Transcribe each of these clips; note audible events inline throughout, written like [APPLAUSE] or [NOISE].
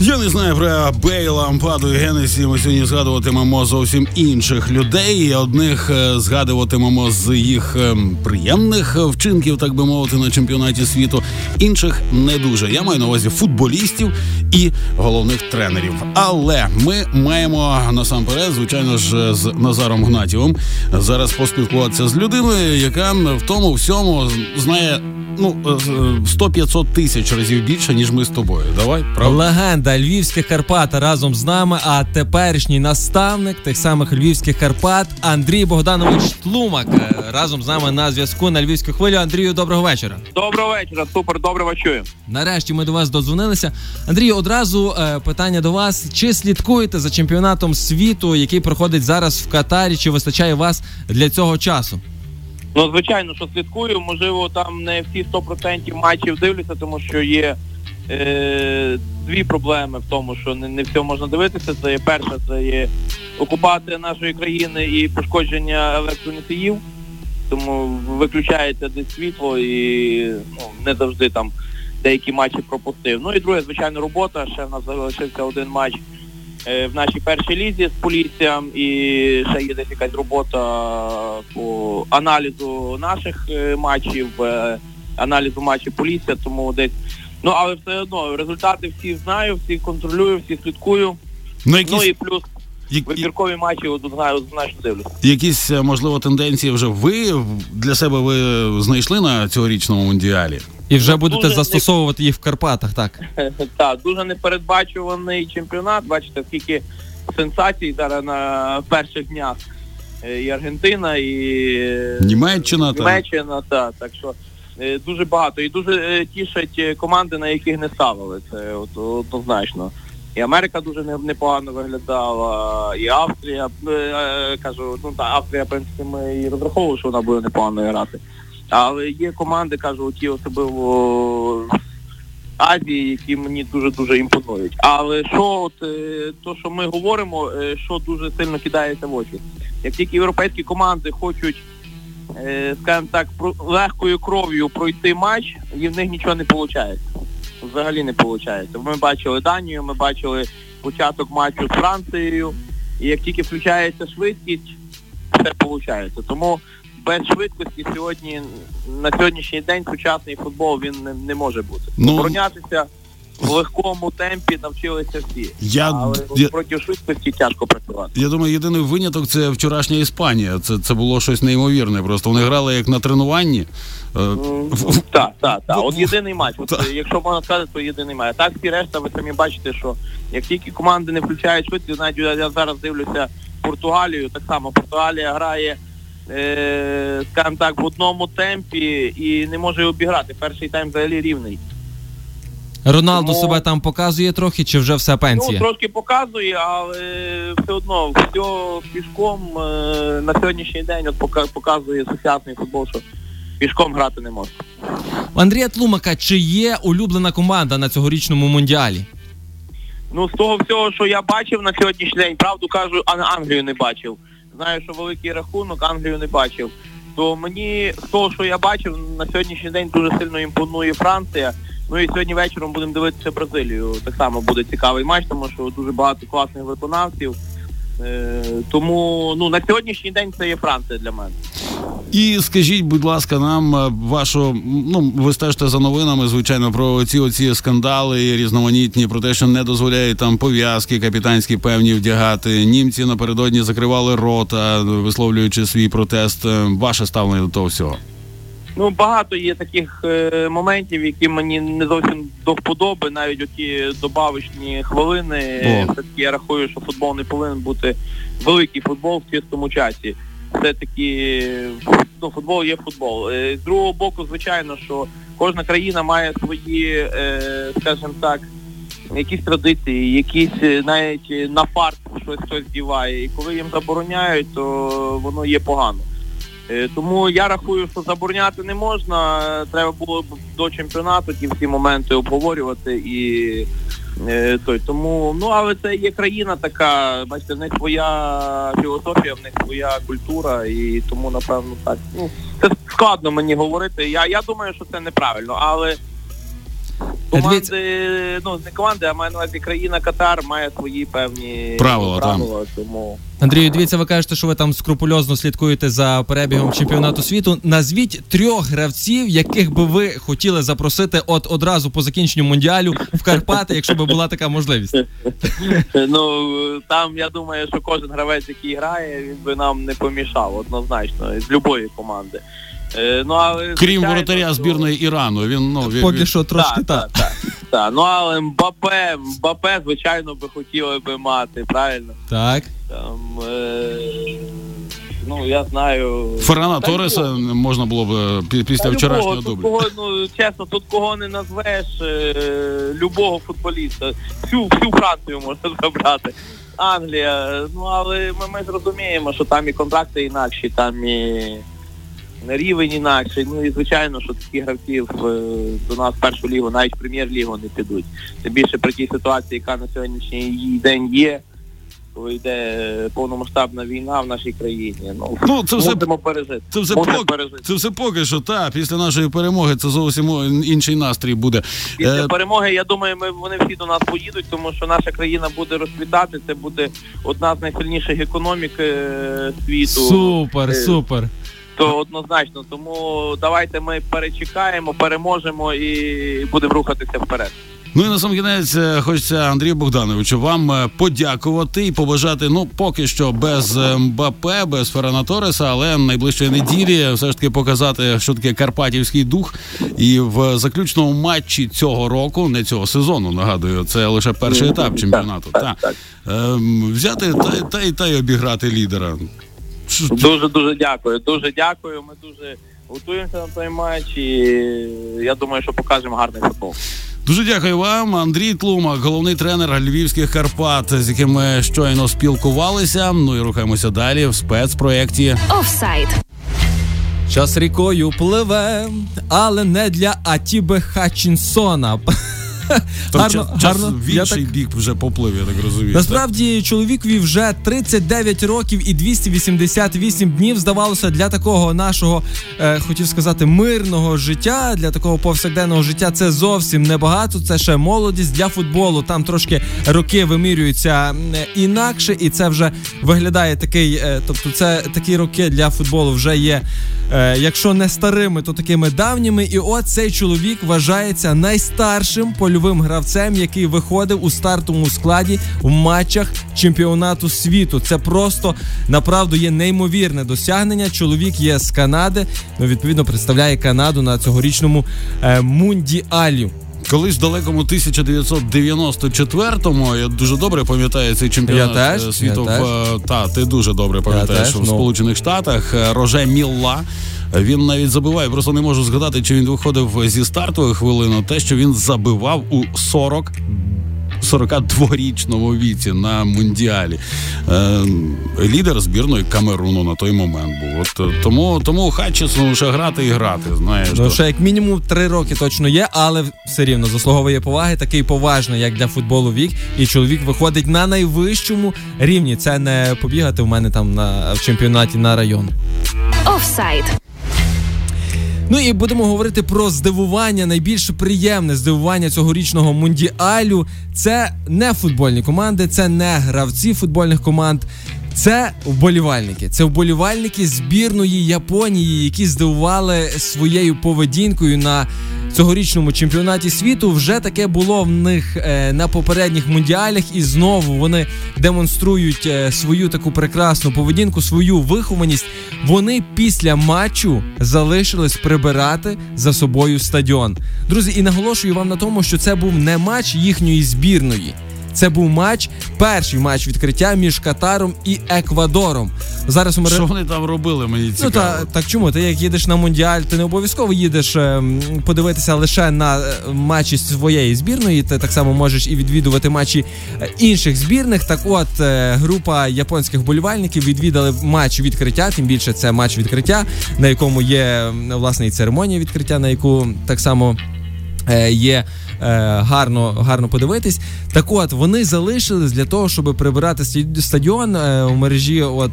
Я не знаю про Бейла, Ампаду і Генесі. Ми сьогодні згадуватимемо зовсім інших людей. Одних е, згадуватимемо з їх е, приємних вчинків, так би мовити, на чемпіонаті світу. Інших не дуже. Я маю на увазі футболістів і головних тренерів. Але ми маємо насамперед, звичайно ж, з Назаром Гнатівим зараз поспілкуватися з людиною, яка в тому всьому знає ну 100-500 тисяч разів більше ніж ми з тобою. Давай правда? легенда львівських Карпат разом з нами. А теперішній наставник тих самих львівських Карпат Андрій Богданович Тлумак разом з нами на зв'язку на львівську хвилю. Андрію, доброго вечора. Доброго вечора, супер, добре вас чую. Нарешті ми до вас додзвонилися. Андрію, одразу е, питання до вас: чи слідкуєте за чемпіонатом світу, який проходить зараз в Катарі? Чи вистачає вас для цього часу? Ну, звичайно, що слідкую. Можливо, там не всі 100% матчів дивлюся, тому що є е, дві проблеми в тому, що не, не все можна дивитися. Це є перше, це є окупація нашої країни і пошкодження електроносіїв. Тому виключається десь світло і ну, не завжди там деякі матчі пропустив. Ну і друге, звичайно, робота. Ще в нас залишився один матч в нашій першій лізі з поліціям і ще є десь якась робота по аналізу наших е, матчів, е, аналізу матчів поліція, тому десь. Ну але все одно результати всі знаю, всі контролюю, всі слідкую. Ну, якісь... ну і плюс вибіркові матчі однозначно дивлюся. Якісь можливо тенденції вже ви для себе ви знайшли на цьогорічному мундіалі? І вже будете дуже застосовувати не... їх в Карпатах, так? [LAUGHS] Так, дуже непередбачуваний чемпіонат. Бачите, скільки сенсацій зараз на перших днях. Е, і Аргентина, і Німеччина, Німеччина, так. так що е, дуже багато. І дуже е, тішать команди, на яких не ставили. Це от, однозначно. І Америка дуже непогано виглядала, і Австрія, кажу, ну так, Австрія, в принципі, ми і розраховували, що вона буде непогано грати. Але є команди, кажу, ті особливо Азії, які мені дуже-дуже імпонують. Але що от е, то, що ми говоримо, е, що дуже сильно кидається в очі. Як тільки європейські команди хочуть, е, скажімо так, легкою кров'ю пройти матч, і в них нічого не виходить. Взагалі не виходить. Ми бачили Данію, ми бачили початок матчу з Францією, і як тільки включається швидкість, все виходить. Тому без швидкості сьогодні на сьогоднішній день сучасний футбол він не, не може бути. Ну, Оборонятися в легкому темпі навчилися всі. Я, Але я, проти швидкості тяжко працювати. Я думаю, єдиний виняток це вчорашня Іспанія. Це це було щось неймовірне. Просто вони грали як на тренуванні. Так, так, так. От єдиний матч. От, Якщо можна сказати, то єдиний матч. А Так всі решта, ви самі бачите, що як тільки команди не включають швидкість, навіть я зараз дивлюся Португалію, так само Португалія грає е, скажімо так, в одному темпі і не може обіграти. Перший тайм взагалі рівний. Роналду Тому... себе там показує трохи, чи вже все пенсія? Ну, трошки показує, але все одно все пішком е, на сьогоднішній день от показує сучасний футбол, що пішком грати не може. Андрія Тлумака, чи є улюблена команда на цьогорічному мундіалі? Ну, з того всього, що я бачив на сьогоднішній день, правду кажу, Англію не бачив знаю, що великий рахунок, Англію не бачив. То мені з того, що я бачив, на сьогоднішній день дуже сильно імпонує Франція. Ну і сьогодні вечором будемо дивитися Бразилію. Так само буде цікавий матч, тому що дуже багато класних виконавців. Е, тому ну на сьогоднішній день це є Франція для мене. І скажіть, будь ласка, нам е, вашу ну ви стежите за новинами, звичайно, про ці оці скандали різноманітні, про те, що не дозволяють там пов'язки капітанські певні вдягати. Німці напередодні закривали рота, висловлюючи свій протест. Е, ваше ставлення до того всього. Ну, багато є таких е, моментів, які мені не зовсім до вподоби, навіть оті добавочні хвилини. Все-таки я рахую, що футбол не повинен бути великий футбол в чистому часі. Все-таки ну, футбол є футбол. Е, з другого боку, звичайно, що кожна країна має свої, е, скажімо так, якісь традиції, якісь е, навіть на фарт щось хтось діває. І коли їм забороняють, то воно є погано. Е, Тому я рахую, що забороняти не можна. Е, Треба було б до чемпіонату ті всі моменти обговорювати і е, той. Тому, ну але це є країна така, бачите, в них своя філософія, в них своя культура, і тому напевно так. Ну це складно мені говорити. Я, я думаю, що це неправильно, але. Команди, ну не команди, а маю на увазі країна Катар має свої певні Правила, там. тому Андрію, дивіться, ви кажете, що ви там скрупульозно слідкуєте за перебігом чемпіонату світу. Назвіть трьох гравців, яких би ви хотіли запросити от одразу по закінченню мундіалю в Карпати, якщо би була така можливість. Ну там я думаю, що кожен гравець, який грає, він би нам не помішав однозначно з любої команди. Е, ну але Крім звичайно, воротаря збірної Ірану. Він ну він, Поки він- що трошки так, так. так, так, так. Ну але Мбапе, Мбапе, звичайно, би хотіли би мати, правильно? Так. Там, е, ну я знаю. Феррана Та Тореса любого. можна було б е, після Та вчорашнього дублю. кого, ну, чесно, тут кого не назвеш, е, любого футболіста. Всю, всю Францію можна забрати. Англія, ну але ми, ми зрозуміємо, що там і контракти інакші, там і рівень інакший. Ну і звичайно, що такі гравці в, е, до нас в першу лігу, навіть в прем'єр-лігу не підуть. Тим більше при тій ситуації, яка на сьогоднішній день є, коли йде повномасштабна війна в нашій країні. Ну, Ну, це все мусимо пережити. Це все поки, пережити. це все поки що, та після нашої перемоги це зовсім інший настрій буде. Після Е, перемоги, я думаю, ми вони всі до нас поїдуть, тому що наша країна буде розквітати. Це буде одна з найсильніших економік е, світу. Супер, Е, супер. То однозначно. Тому давайте ми перечекаємо, переможемо і будемо рухатися вперед. Ну і на сам кінець е, хочеться Андрію Богдановичу вам е, подякувати і побажати. Ну поки що без е, Мбапе, без Феррана Тореса, але найближчої неділі все ж таки показати, що таке карпатівський дух. І в заключному матчі цього року, не цього сезону, нагадую, це лише перший етап чемпіонату. Так, Та так. ем, взяти та, та, й- та й обіграти лідера. Дуже дуже дякую. Дуже дякую. Ми дуже готуємося на той матч і я думаю, що покажемо гарний футбол. Дуже дякую вам, Андрій Тлумак, головний тренер Львівських Карпат, з яким ми щойно спілкувалися. Ну і рухаємося далі в спецпроєкті. Офсайд. Час рікою пливе, але не для Атібе Хатчінсона. Там Гарно, час, гарно. в Я інший так- бік вже поплив, я так розумію. Насправді чоловікові вже 39 років і 288 днів здавалося для такого нашого, е, хотів сказати, мирного життя, для такого повсякденного життя. Це зовсім небагато. Це ще молодість для футболу. Там трошки роки вимірюються інакше, і це вже виглядає такий. е, тобто, це такі роки для футболу вже є. Е, Якщо не старими, то такими давніми. І от цей чоловік вважається найстаршим польовим гравцем, який виходив у стартовому складі в матчах чемпіонату світу. Це просто направду є неймовірне досягнення. Чоловік є з Канади. Ну відповідно представляє Канаду на цьогорічному е, мундіалі. Колись в далекому 1994-му, я дуже добре пам'ятаю цей чемпіонат Я теж, е, світу. я в, е, Та, ти дуже добре пам'ятаєш теж, в ну. Сполучених Штатах. Е, Роже Мілла. Він навіть забиває, просто не можу згадати, чи він виходив зі стартової хвилини. Те, що він забивав у 40 42-річному віці на мундіалі. Е, лідер збірної Камеруну на той момент був. От е, тому, тому Хатчесону ще грати і грати. Знаєш, Ну ще як мінімум три роки точно є, але все рівно заслуговує поваги. Такий поважний, як для футболу вік. І чоловік виходить на найвищому рівні. Це не побігати в мене там на в чемпіонаті на район. Офсайд. Ну і будемо говорити про здивування. Найбільш приємне здивування цьогорічного мундіалю. Це не футбольні команди, це не гравці футбольних команд. Це вболівальники. Це вболівальники збірної Японії, які здивували своєю поведінкою на цьогорічному чемпіонаті світу. Вже таке було в них е, на попередніх мундіалях, і знову вони демонструють е, свою таку прекрасну поведінку, свою вихованість. Вони після матчу залишились прибирати за собою стадіон. Друзі, і наголошую вам на тому, що це був не матч їхньої збірної. Це був матч, перший матч відкриття між Катаром і Еквадором. Зараз мере... Що вони там робили? Мені цікаво. Ну та так чому? Ти як їдеш на мундіаль, ти не обов'язково їдеш е, подивитися лише на е, матчі своєї збірної. Ти так само можеш і відвідувати матчі е, інших збірних. Так, от група японських болівальників відвідали матч відкриття. Тим більше це матч відкриття, на якому є власне і церемонія відкриття, на яку так само. Е, Є е, гарно, гарно подивитись. Так от вони залишились для того, щоб прибирати стадіон. Е, у мережі от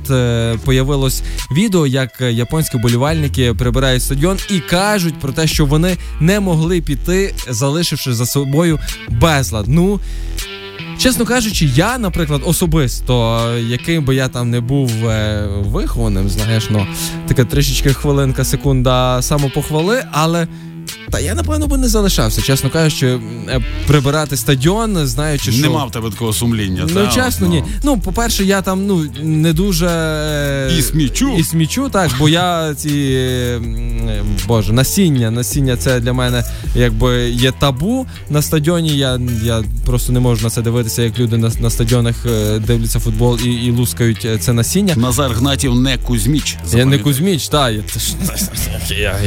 появилось відео, як японські болівальники прибирають стадіон і кажуть про те, що вони не могли піти, залишивши за собою безлад. Ну Чесно кажучи, я, наприклад, особисто, яким би я там не був вихованим, знаєш, ну така трішечки хвилинка, секунда самопохвали, але. Та я напевно би не залишався, чесно кажучи, е, прибирати стадіон, знаючи, що Нема в тебе такого сумління. Ну, та? чесно, ні. Ну, по-перше, я там ну не дуже е, І смічу. І смічу, так, бо я ці е, боже, насіння. Насіння це для мене якби є табу на стадіоні. Я, я просто не можу на це дивитися, як люди на, на стадіонах дивляться футбол і, і лускають це насіння. Назар Гнатів не Кузьміч. Я не. Кузьміч, так,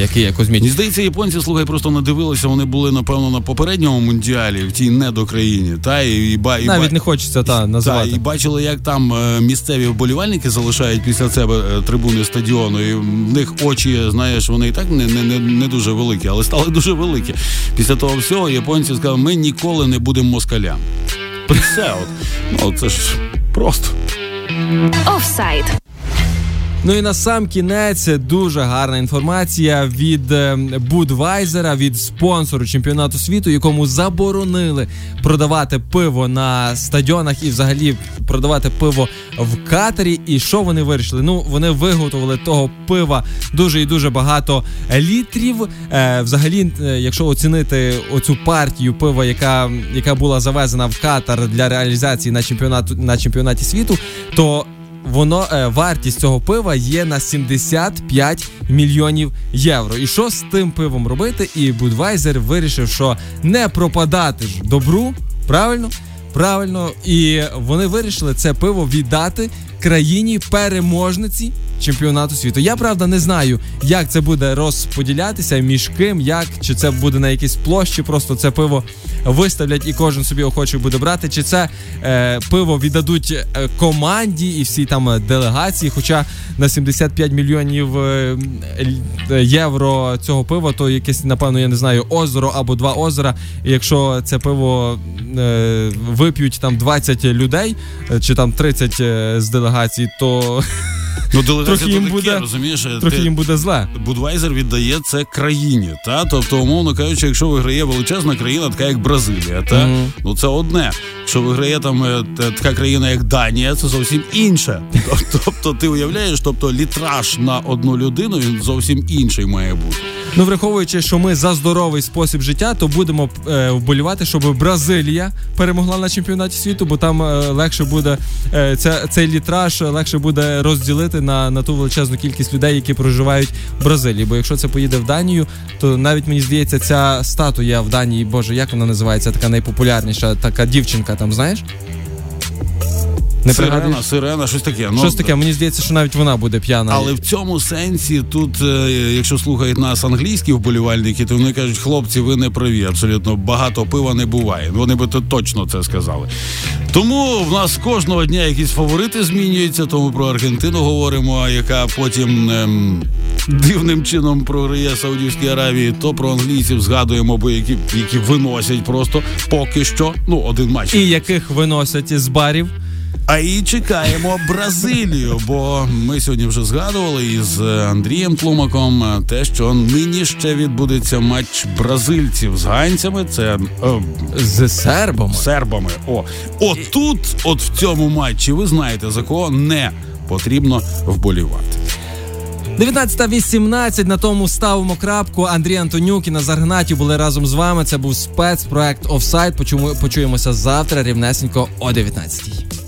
який я Кузьміч. Мені здається, японці, слухай, просто не дивилися. Вони були, напевно, на попередньому мундіалі в тій недокраїні. Та і, і, ба- і, Навіть ба- не хочеться та Та, і бачили, як там е, місцеві вболівальники залишають після себе е, трибуни стадіону. І в них очі, знаєш, вони і так не, не, не, не дуже великі, але стали дуже великі. Після того всього японці сказали, ми ніколи не будемо москалям. Все, от. Ну, це ж просто. Офсайд. Ну і на сам кінець дуже гарна інформація від Будвайзера, від спонсору чемпіонату світу, якому заборонили продавати пиво на стадіонах і взагалі продавати пиво в катері. І що вони вирішили? Ну вони виготовили того пива дуже і дуже багато літрів. Е, взагалі, е, якщо оцінити оцю партію пива, яка, яка була завезена в Катар для реалізації на чемпіонату на чемпіонаті світу, то воно е, вартість цього пива є на 75 мільйонів євро. І що з тим пивом робити? І Будвайзер вирішив, що не пропадати ж добру, правильно? Правильно, і вони вирішили це пиво віддати країні переможниці чемпіонату світу. Я правда не знаю, як це буде розподілятися, між ким, як чи це буде на якійсь площі, просто це пиво виставлять і кожен собі охоче буде брати, чи це е, пиво віддадуть е, команді і всі там е, делегації. Хоча на 75 мільйонів е, євро цього пива, то якесь, напевно, я не знаю, озеро або два озера. І якщо це пиво е, вип'ють там 20 людей, чи там 30 е, з делегації, то [LAUGHS] Ну, делегація Трохи то буде, таке, розумієш? трохи Ти- їм буде зле. Будвайзер віддає це країні, та тобто, умовно кажучи, якщо виграє величезна країна, така як Бразилія, та Мгм. ну це одне. Якщо виграє там е, така країна, як Данія, це зовсім інше. [LAUGHS] Тобто, ти уявляєш, тобто літраж на одну людину він зовсім інший має бути. Ну, враховуючи, що ми за здоровий спосіб життя, то будемо е, вболівати, щоб Бразилія перемогла на чемпіонаті світу, бо там е, легше буде е, ця, цей літраж легше буде розділити на, на ту величезну кількість людей, які проживають в Бразилії. Бо якщо це поїде в Данію, то навіть мені здається, ця статуя в Данії, боже, як вона називається? Така найпопулярніша, така дівчинка там, знаєш? Не сирена, сирена, щось таке. Ну, Щось таке, мені здається, що навіть вона буде п'яна. Але в цьому сенсі тут, е, якщо слухають нас англійські вболівальники, то вони кажуть, хлопці, ви не праві. Абсолютно багато пива не буває. Вони би то точно це сказали. Тому в нас кожного дня якісь фаворити змінюються. Тому про Аргентину говоримо, яка потім ем, дивним чином програє Саудівській Аравії. То про англійців згадуємо, бо які, які виносять просто поки що. Ну, один матч. І яких виносять з барів. А і чекаємо Бразилію, бо ми сьогодні вже згадували із е, Андрієм Тлумаком е, те, що нині ще відбудеться матч бразильців з ганцями. Це е, З сербами. сербами. О, от от в цьому матчі, ви знаєте за кого не потрібно вболівати. 19.18, на тому ставимо крапку. Андрій Антонюк і Назар Гнатів були разом з вами. Це був спецпроект. Почуємо- Почуємося завтра рівнесенько о 19.00.